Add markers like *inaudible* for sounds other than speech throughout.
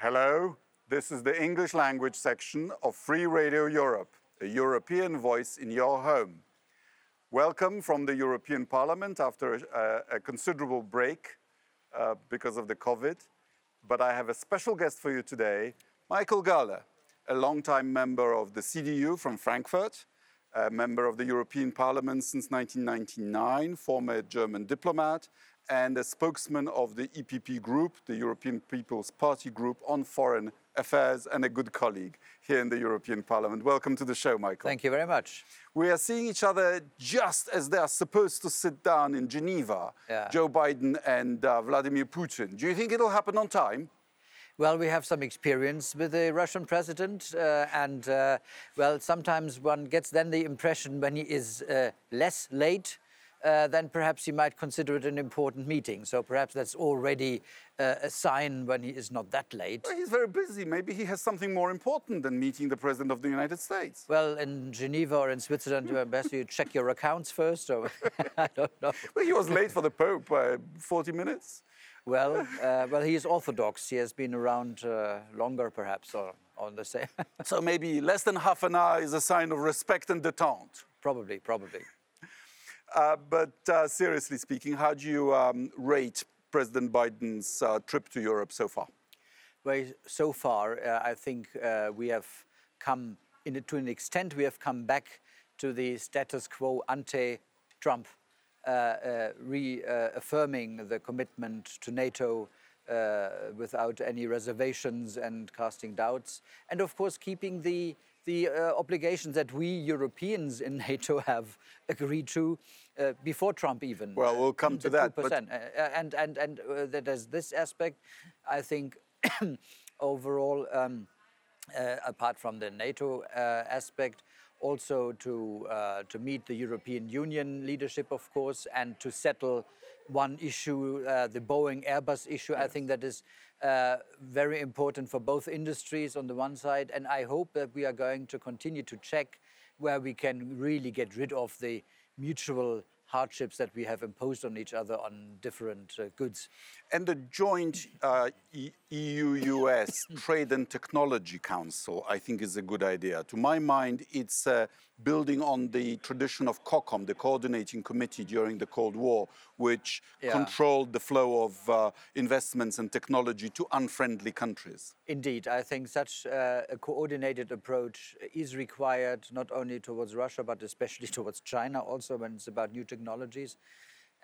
Hello, this is the English language section of Free Radio Europe, a European voice in your home. Welcome from the European Parliament after a, a considerable break uh, because of the COVID. But I have a special guest for you today, Michael Gahler, a longtime member of the CDU from Frankfurt, a member of the European Parliament since 1999, former German diplomat, and a spokesman of the EPP group, the European People's Party group on foreign affairs, and a good colleague here in the European Parliament. Welcome to the show, Michael. Thank you very much. We are seeing each other just as they are supposed to sit down in Geneva, Yeah. Joe Biden and uh, Vladimir Putin. Do you think it'll happen on time? Well, we have some experience with the Russian president, uh, and uh, well, sometimes one gets then the impression when he is uh, less late, uh, then perhaps he might consider it an important meeting. So perhaps that's already uh, a sign when he is not that late. Well, he's very busy. Maybe he has something more important than meeting the President of the United States. Well, in Geneva or in Switzerland, best you check your accounts first, or *laughs* I don't know. Well, he was late for the Pope by 40 minutes. Well, uh, well, he is Orthodox. He has been around uh, longer, perhaps, or on the same. *laughs* So maybe less than half an hour is a sign of respect and detente. probably, probably. Uh, but uh, seriously speaking, how do you um, rate President Biden's uh, trip to Europe so far? Well, so far, I think we have come, in, to an extent, we have come back to the status quo ante Trump, reaffirming the commitment to NATO uh, without any reservations and casting doubts. And of course, keeping the, the uh, obligations that we Europeans in *laughs* NATO have agreed to uh, before Trump even. Well, we'll come to that, but- 2%. Uh, and and and uh, there's this aspect, I think, *coughs* overall, um, uh, apart from the NATO uh, aspect, also to uh, to meet the European Union leadership, of course, and to settle one issue, uh, the Boeing Airbus issue. I think that is. Uh, very important for both industries on the one side, and I hope that we are going to continue to check where we can really get rid of the mutual hardships that we have imposed on each other on different uh, goods. And the joint uh, E- EU-US *laughs* Trade and Technology Council, I think, is a good idea. To my mind, it's uh, building on the tradition of COCOM, the coordinating committee during the Cold War, which Yeah. controlled the flow of uh, investments and technology to unfriendly countries. Indeed, I think such uh, a coordinated approach is required not only towards Russia, but especially *laughs* towards China, also when it's about new technologies.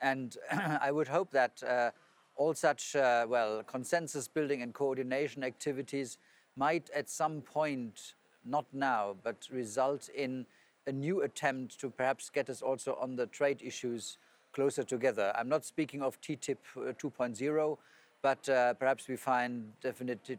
And *clears throat* I would hope that uh, all such, uh, well, consensus building and coordination activities might at some point, not now, but result in a new attempt to perhaps get us also on the trade issues closer together. I'm not speaking of TTIP uh, 2.0, but uh, perhaps we find definite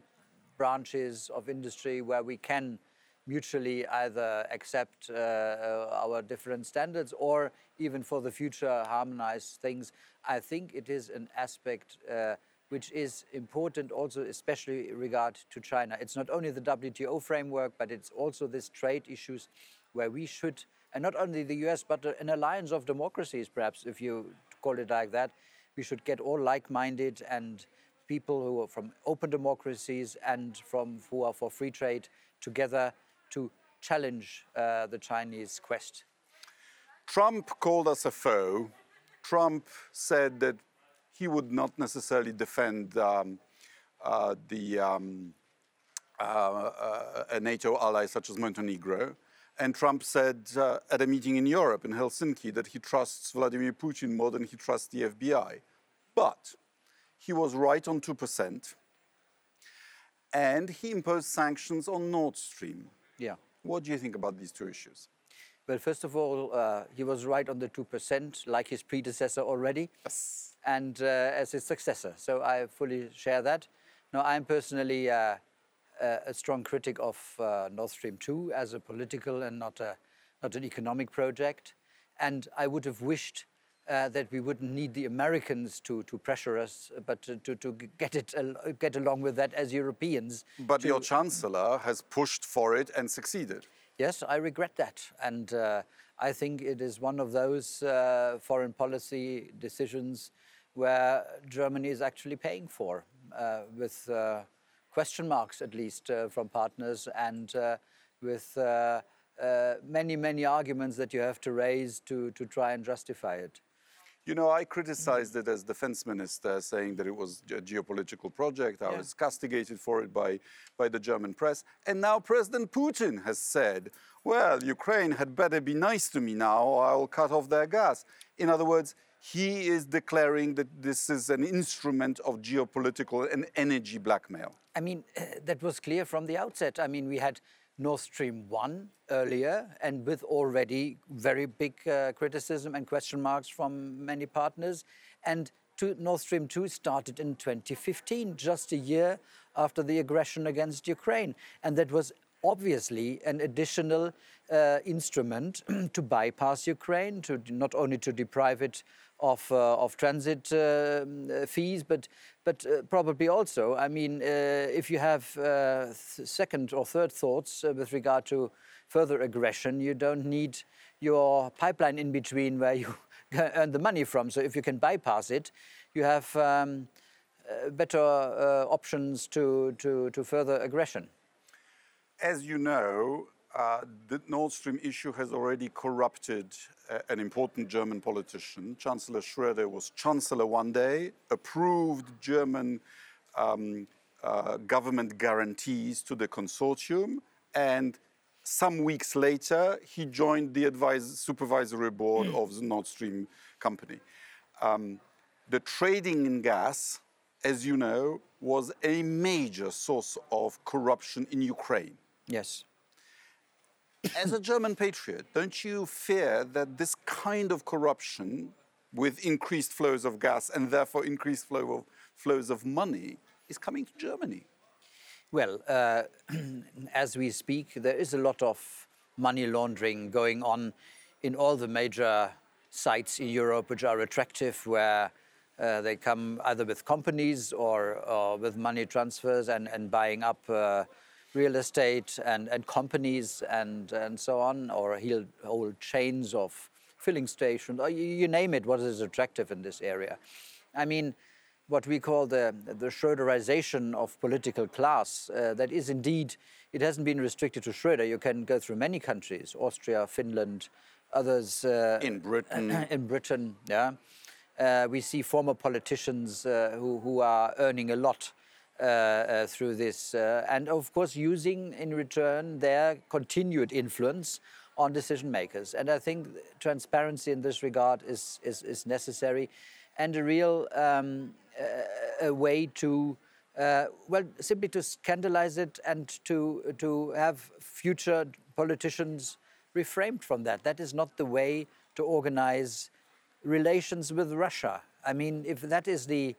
branches of industry where we can mutually either accept uh, uh, our different standards or even for the future harmonize things. I think it is an aspect uh, which is important also, especially regard to China. It's not only the WTO framework, but it's also this trade issues where we should, and not only the US, but an alliance of democracies, perhaps, if you call it like that, we should get all like-minded and people who are from open democracies and from who are for free trade together to challenge uh, the Chinese quest. Trump called us a foe. Trump said that he would not necessarily defend um, uh, the, um, uh, uh, a NATO ally such as Montenegro. And Trump said uh, at a meeting in Europe, in Helsinki, that he trusts Vladimir Putin more than he trusts the FBI. But he was right on 2%. And he imposed sanctions on Nord Stream. Yeah. What do you think about these two issues? Well, first of all, uh, he was right on the 2%, like his predecessor already, Yes. and uh, as his successor. So I fully share that. Now, I'm personally uh, a a strong critic of uh, Nord Stream 2 as a political and not, a, not an economic project. And I would have wished uh, that we wouldn't need the Americans to, to pressure us, but to, to, to get, it, al- get along with that as Europeans. But to- your chancellor has pushed for it and succeeded. Yes, I regret that. And uh, I think it is one of those uh, foreign policy decisions where Germany is actually paying for uh, with uh, question marks, at least uh, from partners, and uh, with uh, uh, many, many arguments that you have to raise to, to try and justify it. You know, I criticized it as defense minister, saying that it was a geopolitical project. I Yeah. was castigated for it by, by the German press. And now President Putin has said, well, Ukraine had better be nice to me now, or I'll cut off their gas. In other words, he is declaring that this is an instrument of geopolitical and energy blackmail. I mean, eh, that was clear from the outset. I mean, we had Nord Stream 1 earlier, and with already very big uh, criticism and question marks from many partners. And two, Nord Stream 2 started in 2015, just a year after the aggression against Ukraine. And that was obviously an additional uh, instrument *clears throat* to bypass Ukraine, to not only to deprive it of, uh, of transit uh, fees, but, but uh, probably also, I mean, if you have second or third thoughts with regard to further aggression, you don't need your pipeline in between where you *laughs* earn the money from. So if you can bypass it, you have um, better uh, options to, to, to further aggression. As you know, uh, the Nord Stream issue has already corrupted an important German politician. Chancellor Schröder was chancellor one day, approved German um, uh, government guarantees to the consortium, and some weeks later, he joined the advis- supervisory board of the Nord Stream company. Um, the trading in gas, as you know, was a major source of corruption in Ukraine. Yes. As a German patriot, don't you fear that this kind of corruption, with increased flows of gas and therefore increased flow of, flows of money, is coming to Germany? Well, uh, *clears throat* as we speak, there is a lot of money laundering going on in all the major sites in Europe which are attractive, where uh, they come either with companies or, or with money transfers and, and buying up uh, real estate and, and companies and, and so on, or whole, whole chains of filling stations, or you, you name it, what is attractive in this area. I mean, what we call the, the Schröderization of political class. Uh, that is indeed, it hasn't been restricted to Schröder. You can go through many countries, Austria, Finland, others. Uh, In Britain. *clears throat* in Britain, yeah. Uh, we see former politicians uh, who, who are earning a lot through this, uh, and of course, using in return their continued influence on decision makers. And I think transparency in this regard is, is, is necessary and a real um, uh, a way to uh, well simply to scandalize it and to to have future politicians refrained from that that is not the way to organize relations with Russia i mean if that is the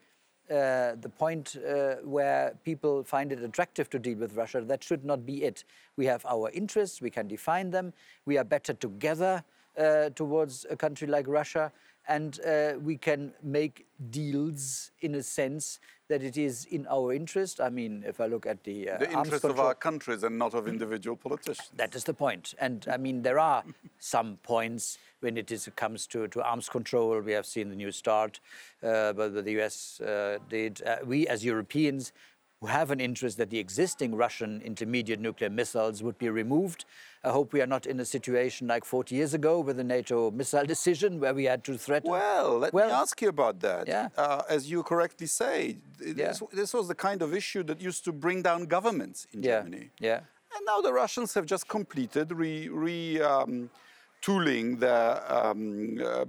uh, the point uh, where people find it attractive to deal with Russia, that should not be it. We have our interests, we can define them, we are better together uh, towards a country like Russia, and uh, we can make deals in a sense that it is in our interest. I mean, if I look at the, uh, The arms interest of our countries and not of individual politicians. that is the point. And I mean, there are *laughs* some points when it is, comes to, to arms control. We have seen the new start, uh, but the US uh, did. Uh, we, as Europeans, who have an interest that the existing Russian intermediate nuclear missiles would be removed. I hope we are not in a situation like 40 years ago with the NATO missile *laughs* decision where we had to threaten. Well, let me ask you about that. yeah. Uh, as you correctly say, Yeah. this, this was the kind of issue that used to bring down governments in yeah, Germany. yeah. And now the Russians have just completed re, re um, tooling their um, uh,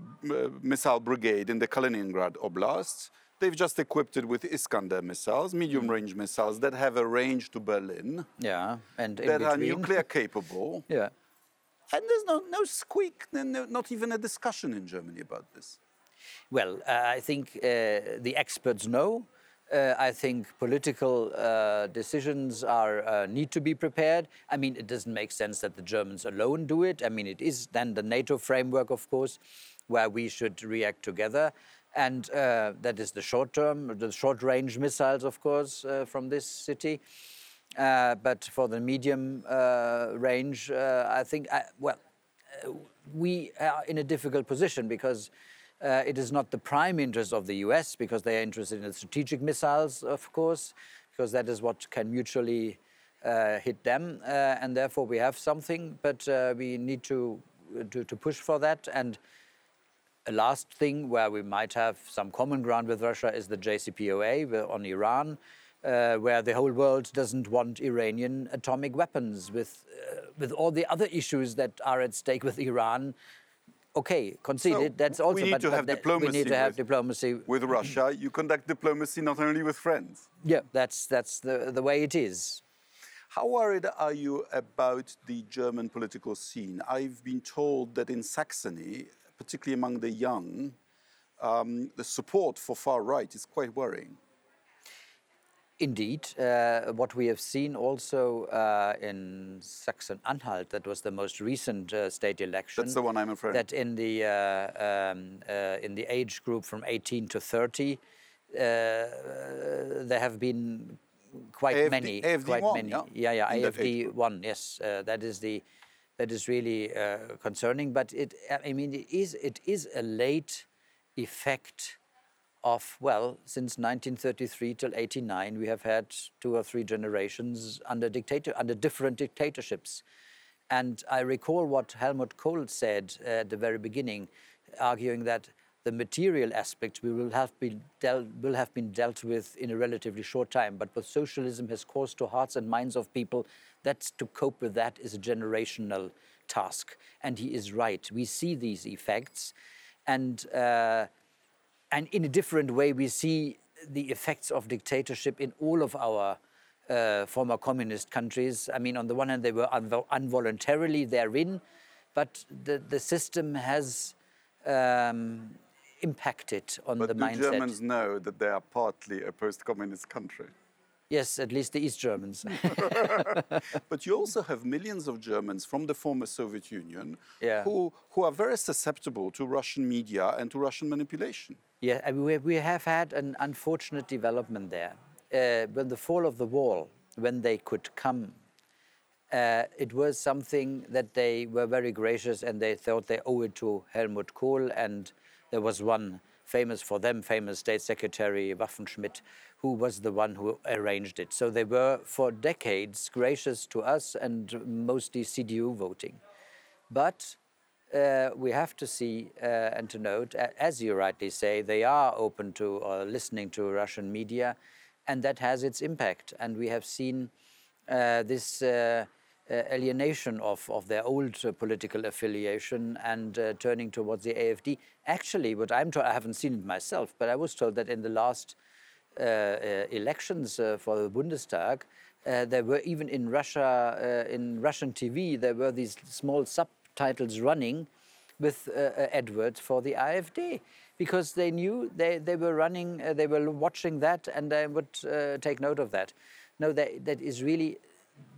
missile brigade in the Kaliningrad Oblast. They've just equipped it with Iskander missiles, medium range missiles that have a range to Berlin, Yeah, and in that are nuclear *laughs* capable. Yeah. And there's no, no squeak, no- not even a discussion in Germany about this. Well, uh, I think uh, the experts know. Uh, I think political uh, decisions are uh, need to be prepared. I mean, it doesn't make sense that the Germans alone do it. I mean, it is then the NATO framework, of course, where we should react together, and uh, that is the short term, the short range missiles, of course, uh, from this city. Uh, but for the medium uh, range, uh, I think, I, well, uh, we are in a difficult position because it is not the prime interest of the US because they are interested in the strategic missiles, of course, because that is what can mutually hit them. And therefore, we have something, but we need to, to, to push for that. And a last thing where we might have some common ground with Russia is the JCPOA on Iran, uh, where the whole world doesn't want Iranian atomic weapons with, uh, with all the other issues that are at stake with Iran. Okay, conceded. So that's also. we need but, to but have diplomacy. We need to have with, diplomacy. with Russia. You conduct diplomacy not only with friends. Yeah, that's that's the the way it is. How worried are you about the German political scene? I've been told that in Saxony, particularly among the young, um, the support for far right is quite worrying. Indeed, uh, what we have seen also uh, in Saxon-Anhalt, that was the most recent uh, state election. That's the one I'm afraid. That in the uh, um, uh, in the age group from 18 to 30, uh, there have been quite AFD many, AFD quite won, many. yeah, yeah, yeah, in that age AFD one. Yes, uh, that is the that is really uh, concerning. But it, I mean, it is it is a late effect of well since 1933 till 89 we have had two or three generations under dictator under different dictatorships and i recall what helmut kohl said uh, at the very beginning arguing that the material aspects will have been dealt will have been dealt with in a relatively short time but what socialism has caused to hearts and minds of people that's to cope with that is a generational task and he is right we see these effects and uh, and in a different way, we see the effects of dictatorship in all of our uh, former communist countries. I mean, on the one hand, they were unvo- involuntarily therein, but the, the system has um, impacted on the mindset. But the do mindset. Germans know that they are partly a post-communist country? Yes, at least the East Germans. *laughs* *laughs* But you also have millions of Germans from the former Soviet Union Yeah. who, who are very susceptible to Russian media and to Russian manipulation. Yeah, I mean, we, we have had an unfortunate development there. Uh, when the fall of the wall, when they could come, uh, it was something that they were very gracious and they thought they owe it to Helmut Kohl. And there was one famous for them, famous State Secretary Waffenschmidt, who was the one who arranged it. So they were for decades gracious to us and mostly CDU voting. But uh, we have to see uh, and to note, as you rightly say, they are open to or listening to Russian media, and that has its impact. And we have seen uh, this uh, alienation of, of their old uh, political affiliation and uh, turning towards the AFD. Actually, what I'm I haven't seen it myself, but I was told that in the last uh, uh, elections uh, for the Bundestag, uh, there were even in Russia, uh, in Russian TV, there were these small subtitles running with uh, uh, adverts for the AfD because they knew they, they were running, uh, they were watching that and they would uh, take note of that. No, that, that is really,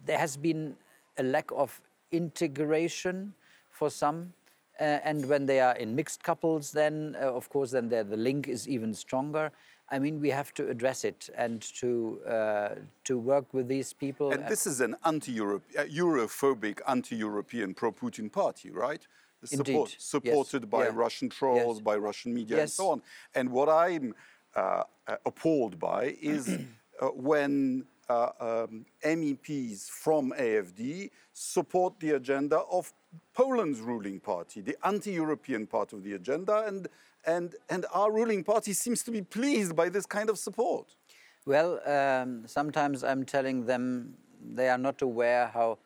there has been a lack of integration for some. Uh, and when they are in mixed couples, then uh, of course, then the, link is even stronger. I mean, we have to address it and to uh, to work with these people. And this is an anti-Europe, uh, Europhobic, anti-European, pro-Putin party, right? Support, Indeed, yes, supported by yeah. Russian trolls, Yes. by Russian media, and so on. And what I'm uh, uh, appalled by is *clears throat* uh, when um, MEPs from AFD support the agenda of Poland's ruling party, the anti-European part of the agenda, and and and our ruling party seems to be pleased by this kind of support. Well, um, sometimes I'm telling them they are not aware how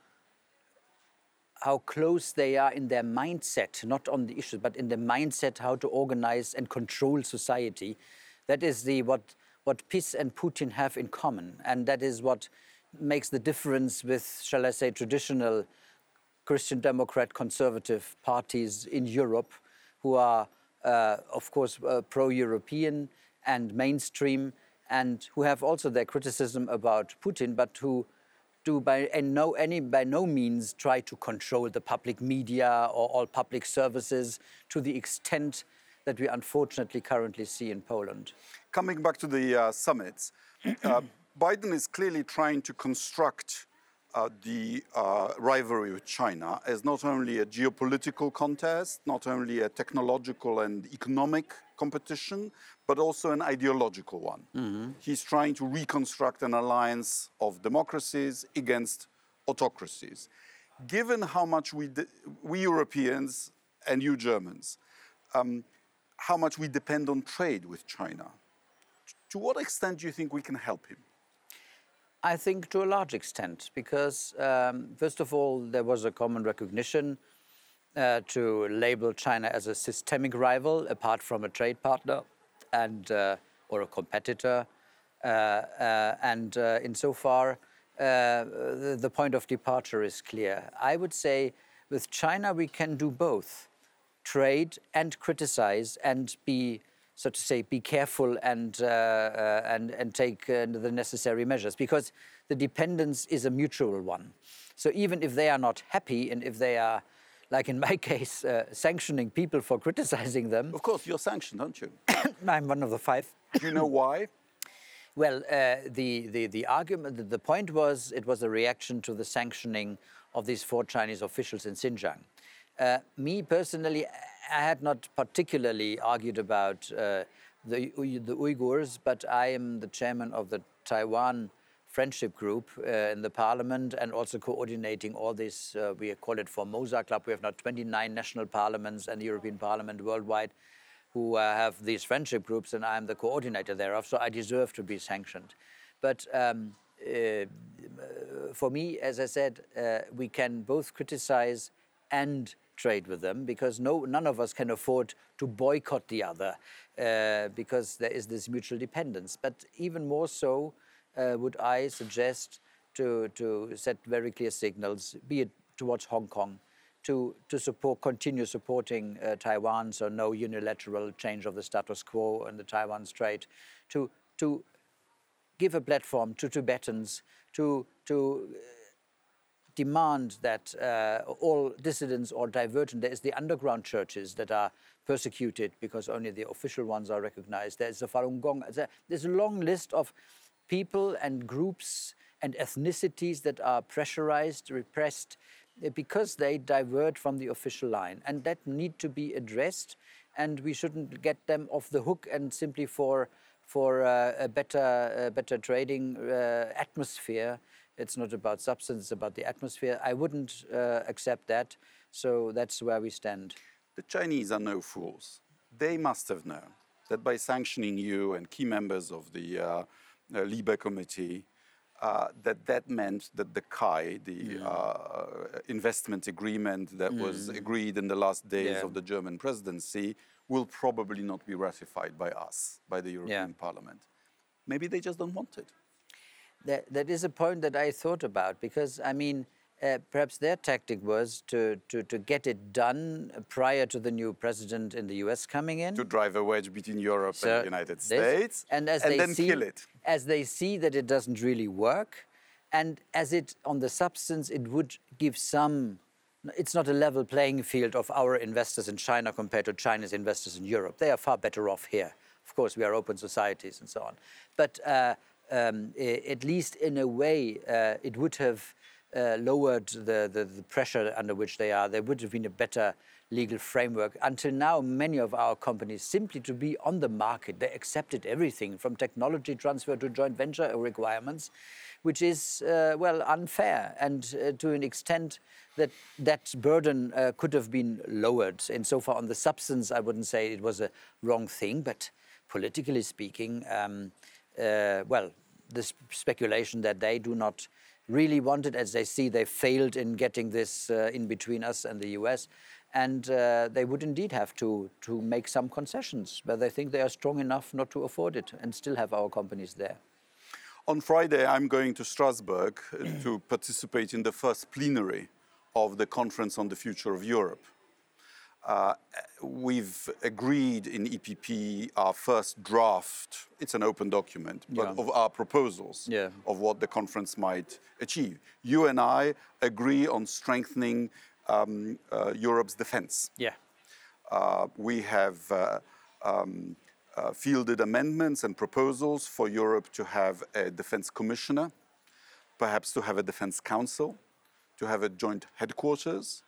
how close they are in their mindset, not on the issues, but in the mindset how to organize and control society. That is the what what PiS and Putin have in common, and that is what makes the difference with, shall I say, traditional Christian Democrat conservative parties in Europe who are, uh, of course, uh, pro European and mainstream, and who have also their criticism about Putin, but who do by, and no, any, by no means try to control the public media or all public services to the extent that we unfortunately currently see in Poland. Coming back to the uh, summits, *clears throat* uh, Biden is clearly trying to construct uh, the uh, rivalry with China as not only a geopolitical contest, not only a technological and economic competition, but also an ideological one. He's trying to reconstruct an alliance of democracies against autocracies. Given how much we, de- we Europeans and you Germans, um, how much we depend on trade with China, to what extent do you think we can help him? I think to a large extent, because um, first of all, there was a common recognition uh, to label China as a systemic rival, apart from a trade partner and uh, or a competitor. Uh, uh, and uh, insofar, uh, the, the point of departure is clear. I would say with China we can do both, trade and criticize and be so to say, be careful and, uh, uh, and, and take uh, the necessary measures because the dependence is a mutual one. So even if they are not happy and if they are, like in *laughs* my case, uh, sanctioning people for criticizing them, Of course, you're sanctioned, aren't you? *coughs* I'm one of the five. Do you know why? *coughs* Well, uh, the, the, the argument, the- the point was it was a reaction to the sanctioning of these four Chinese officials in Xinjiang. Uh, me personally, I had not particularly argued about uh, the, the Uyghurs, but I am the chairman of the Taiwan Friendship Group uh, in the parliament and also coordinating all this, uh, we call it Formosa Club. We have now 29 national parliaments and the European Parliament worldwide who uh, have these friendship groups, and I'm the coordinator thereof, so I deserve to be sanctioned. But um, uh, for me, as I said, uh, we can both criticize and trade with them because no, none of us can afford to boycott the other uh, because there is this mutual dependence. But even more so, uh, would I suggest to, to set very clear signals, be it towards Hong Kong, to, to support, continue supporting uh, Taiwan, so no unilateral change of the status quo in the Taiwan Strait, to, to give a platform to Tibetans, to, to demand that uh, all dissidents or divergent, there is the underground churches that are persecuted because only the official ones are recognized. There's the Falun Gong. There's a long list of people and groups and ethnicities that are pressurized, repressed, uh, because they divert from the official line. And that need to be addressed, and we shouldn't get them off the hook and simply for, for uh, a better, uh, better trading uh, atmosphere. It's not about substance, it's about the atmosphere. I wouldn't uh, accept that, so that's where we stand. The Chinese are no fools. They must have known that by sanctioning you and key members of the uh, uh, Libe committee, uh, that that meant that the CAI, the uh, investment agreement that was agreed in the last days Yeah. of the German presidency, will probably not be ratified by us, by the European Parliament. Maybe they just don't want it. That, that is a point that I thought about because, I mean, uh, perhaps their tactic was to, to, to get it done prior to the new president in the US coming in. To drive a wedge between Europe So and the United this- States, and as they then see, kill it. as they see that it doesn't really work, and as it on the substance, it would give some. It's not a level playing field of our investors in China compared to China's investors in Europe. They are far better off here. Of course, we are open societies and so on, but uh, um, at least in a way, uh, it would have uh, lowered the, the, the pressure under which they are. There would have been a better legal framework. Until now, many of our companies, simply to be on the market, they accepted everything from technology transfer to joint venture requirements, which is, uh, well, unfair and uh, to an extent that that burden uh, could have been lowered. And so far, on the substance, I wouldn't say it was a wrong thing, but politically speaking, um, uh, well, the speculation that they do not really want it, as they see they failed in getting this uh, in between us and the US. And uh, they would indeed have to, to make some concessions, but they think they are strong enough not to afford it and still have our companies there. On Friday, I'm going to Strasbourg uh, to participate in the first plenary of the Conference on the Future of Europe. Uh, we've agreed in EPP our first draft, it's an open document, but Yeah. of our proposals Yeah. of what the conference might achieve. You and I agree on strengthening um, uh, Europe's defense. Yeah. Uh, we have uh, um, uh, fielded amendments and proposals for Europe to have a defense commissioner. perhaps to have a defense council, to have a joint headquarters,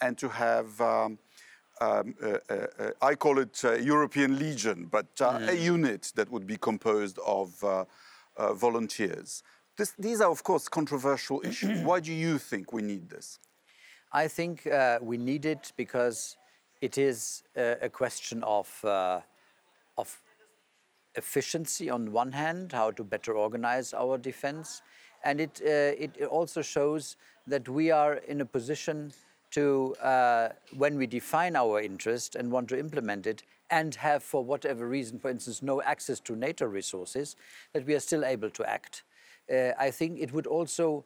and to have. Um, um, uh, uh, uh, I call it uh, European Legion, but uh, a unit that would be composed of uh, uh, volunteers. This, these are, of course, controversial *clears throat* issues. Why do you think we need this? I think uh, we need it because it is uh, a question of, uh, of efficiency on one hand, how to better organize our defense, and it, uh, it also shows that we are in a position to, uh, when we define our interest and want to implement it, and have, for whatever reason, for instance, no access to NATO resources, that we are still able to act. Uh, I think it would also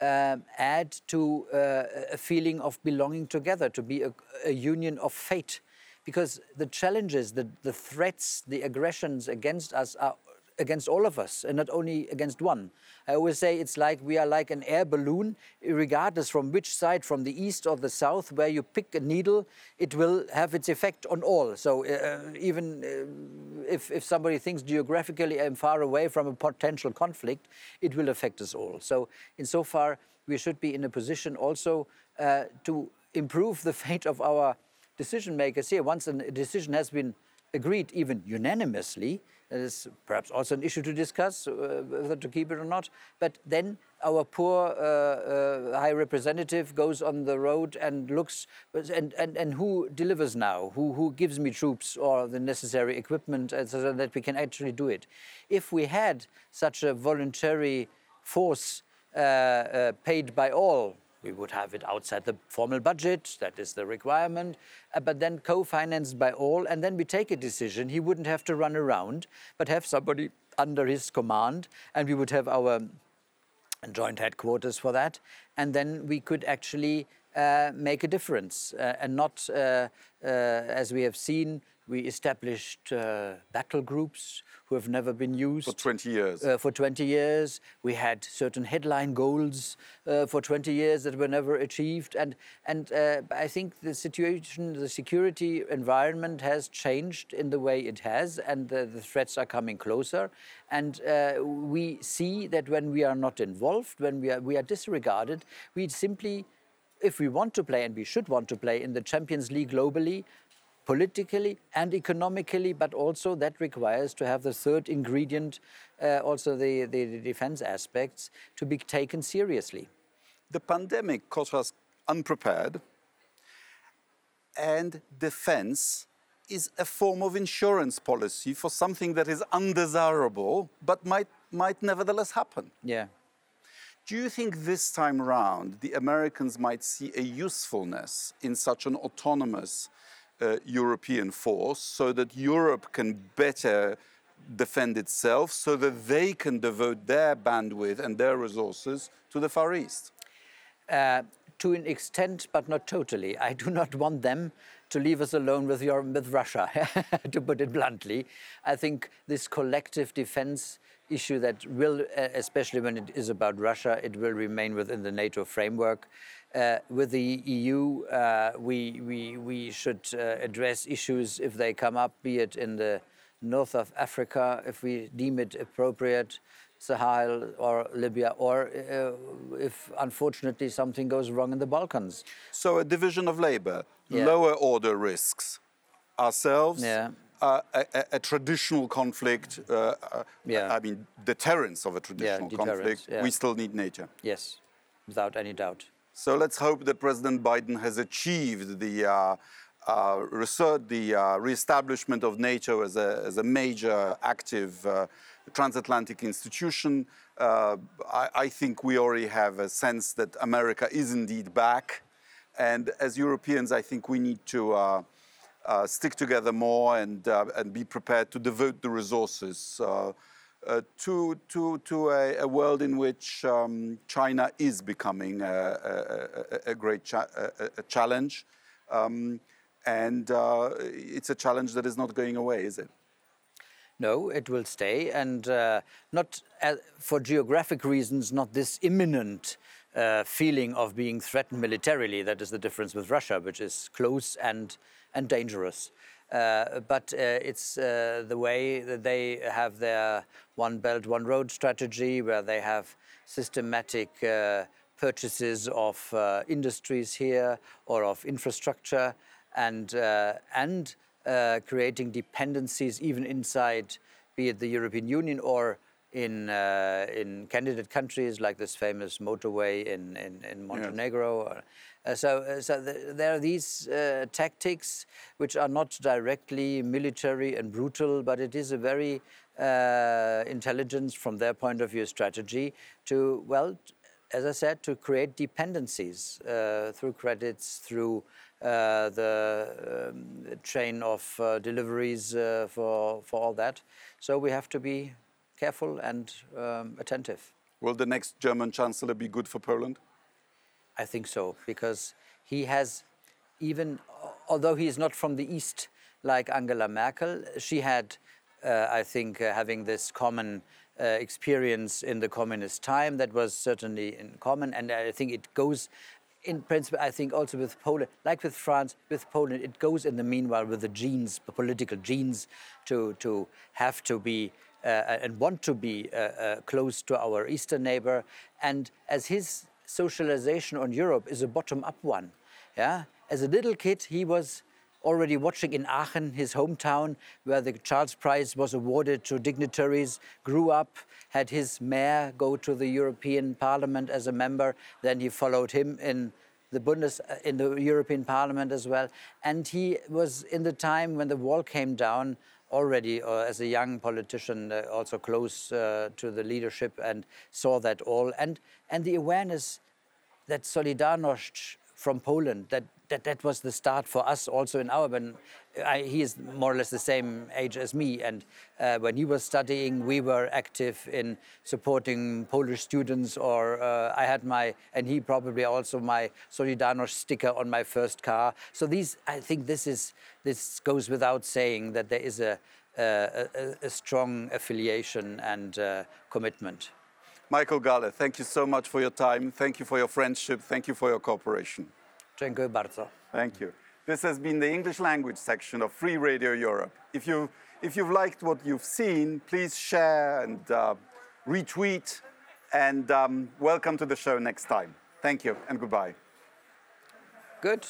um, add to uh, a feeling of belonging together, to be a, a union of fate. Because the challenges, the, the threats, the aggressions against us are against all of us and not only against one. I always say it's like we are like an air balloon, regardless from which side, from the east or the south, where you pick a needle, it will have its effect on all. So uh, even uh, if, if somebody thinks geographically I'm far away from a potential conflict, it will affect us all. So insofar, we should be in a position also uh, to improve the *laughs* fate of our decision makers here. Once a decision has been agreed, even unanimously, that is perhaps also an issue to discuss uh, whether to keep it or not. But then our poor uh, uh, high representative goes on the road and looks, and, and, and who delivers now? Who, who gives me troops or the necessary equipment so that we can actually do it? If we had such a voluntary force uh, uh, paid by all, we would have it outside the formal budget, that is the requirement, uh, but then co financed by all, and then we take a decision. He wouldn't have to run around, but have somebody under his command, and we would have our joint headquarters for that, and then we could actually uh, make a difference uh, and not, uh, uh as we have seen, we established uh, battle groups who have never been used. For 20 years. Uh, for 20 years. We had certain headline goals uh, for 20 years that were never achieved. And, and uh, I think the situation, the security environment has changed in the way it has, and the threats are coming closer. And uh, we see that when we are not involved, when we are, we are disregarded, we simply if we want to play, and we should want to play in the Champions League globally, politically and economically, but also that requires to have the third ingredient, uh, also the, the, the defense aspects, to be taken seriously. The pandemic caught us unprepared, and defense is a form of insurance policy for something that is undesirable but might, might nevertheless happen. Yeah. Do you think this time around the Americans might see a usefulness in such an autonomous European force so that Europe can better defend itself, so that they can devote their bandwidth and their resources to the Far East? Uh, to an extent, but not totally. I do not want them to leave us alone with, your, with Russia, *laughs* to put it bluntly. I think this collective defense issue that will, uh, especially when it is about Russia, it will remain within the NATO framework. Uh, with the EU, uh, we, we, we should uh, address issues if they come up, be it in the north of Africa, if we deem it appropriate, Sahel or Libya, or uh, if unfortunately something goes wrong in the Balkans. So, a division of labor, yeah. lower order risks, ourselves. Yeah. Uh, a, a, traditional conflict, uh, yeah. I mean, deterrence of a traditional yeah, conflict, we still need NATO. Yes, without any doubt. So let's hope that President Biden has achieved the uh, uh, research, the uh, reestablishment of NATO as a, as a major active uh, transatlantic institution. Uh, I, I, think we already have a sense that America is indeed back. And as Europeans, I think we need to uh, stick together more and, and be prepared to devote the resources uh, to, to, to a, a, world in which um, China is becoming a, a, a great cha challenge. Um, and uh, it's a challenge that is not going away, is it? No, it will stay, and uh, not uh, for geographic reasons, not this imminent uh, feeling of being threatened militarily. That is the difference with Russia, which is close and, and dangerous. Uh, but uh, it's uh, the way that they have their one belt, one road strategy, where they have systematic uh, purchases of uh, industries here or of infrastructure and, uh, and uh, creating dependencies even inside, be it the European Union or in, uh, in candidate countries like this famous motorway in, in, in Montenegro. Uh, so uh, so th there are these uh, tactics which are not directly military and brutal, but it is a very intelligence from their point of view strategy to, well, as I said, to create dependencies uh, through credits, through uh, the um, chain of uh, deliveries for, for all that. So we have to be careful and um, attentive. Will the next German Chancellor be good for Poland? I think so, because he has even, although he is not from the East like Angela Merkel, she had, uh, I think, uh, having this common uh, experience in the communist time that was certainly in common, and I think it goes. In principle, I think also with Poland, like with France, with Poland, it goes in the meanwhile with the genes, the political genes, to, to have to be uh, and want to be uh, uh, close to our eastern neighbor. And as his socialization on Europe is a bottom-up one, yeah. As a little kid, he was already watching in Aachen, his hometown, where the Charles Prize was awarded to dignitaries, grew up, had his mayor go to the European Parliament as a member, then he followed him in the Bundes, uh, in the European Parliament as well. And he was in the time when the wall came down already uh, as a young politician uh, also close uh, to the leadership and saw that all. And and the awareness that Solidarność from Poland. That that that was the start for us also in our when I, he is more or less the same age as me. And uh, when he was studying we were active in supporting Polish students or uh, I had my and he probably also my Solidarność sticker on my first car. So these I think this is this goes without saying that there is a a, a strong affiliation and uh, commitment. Michael Gahler, thank you so much for your time. Thank you for your friendship. Thank you for your cooperation. Dziękuję bardzo. Thank you. This has been the English language section of Free Radio Europe. If, you, if you've liked what you've seen, please share and uh, retweet. And um, welcome to the show next time. Thank you and goodbye. Good.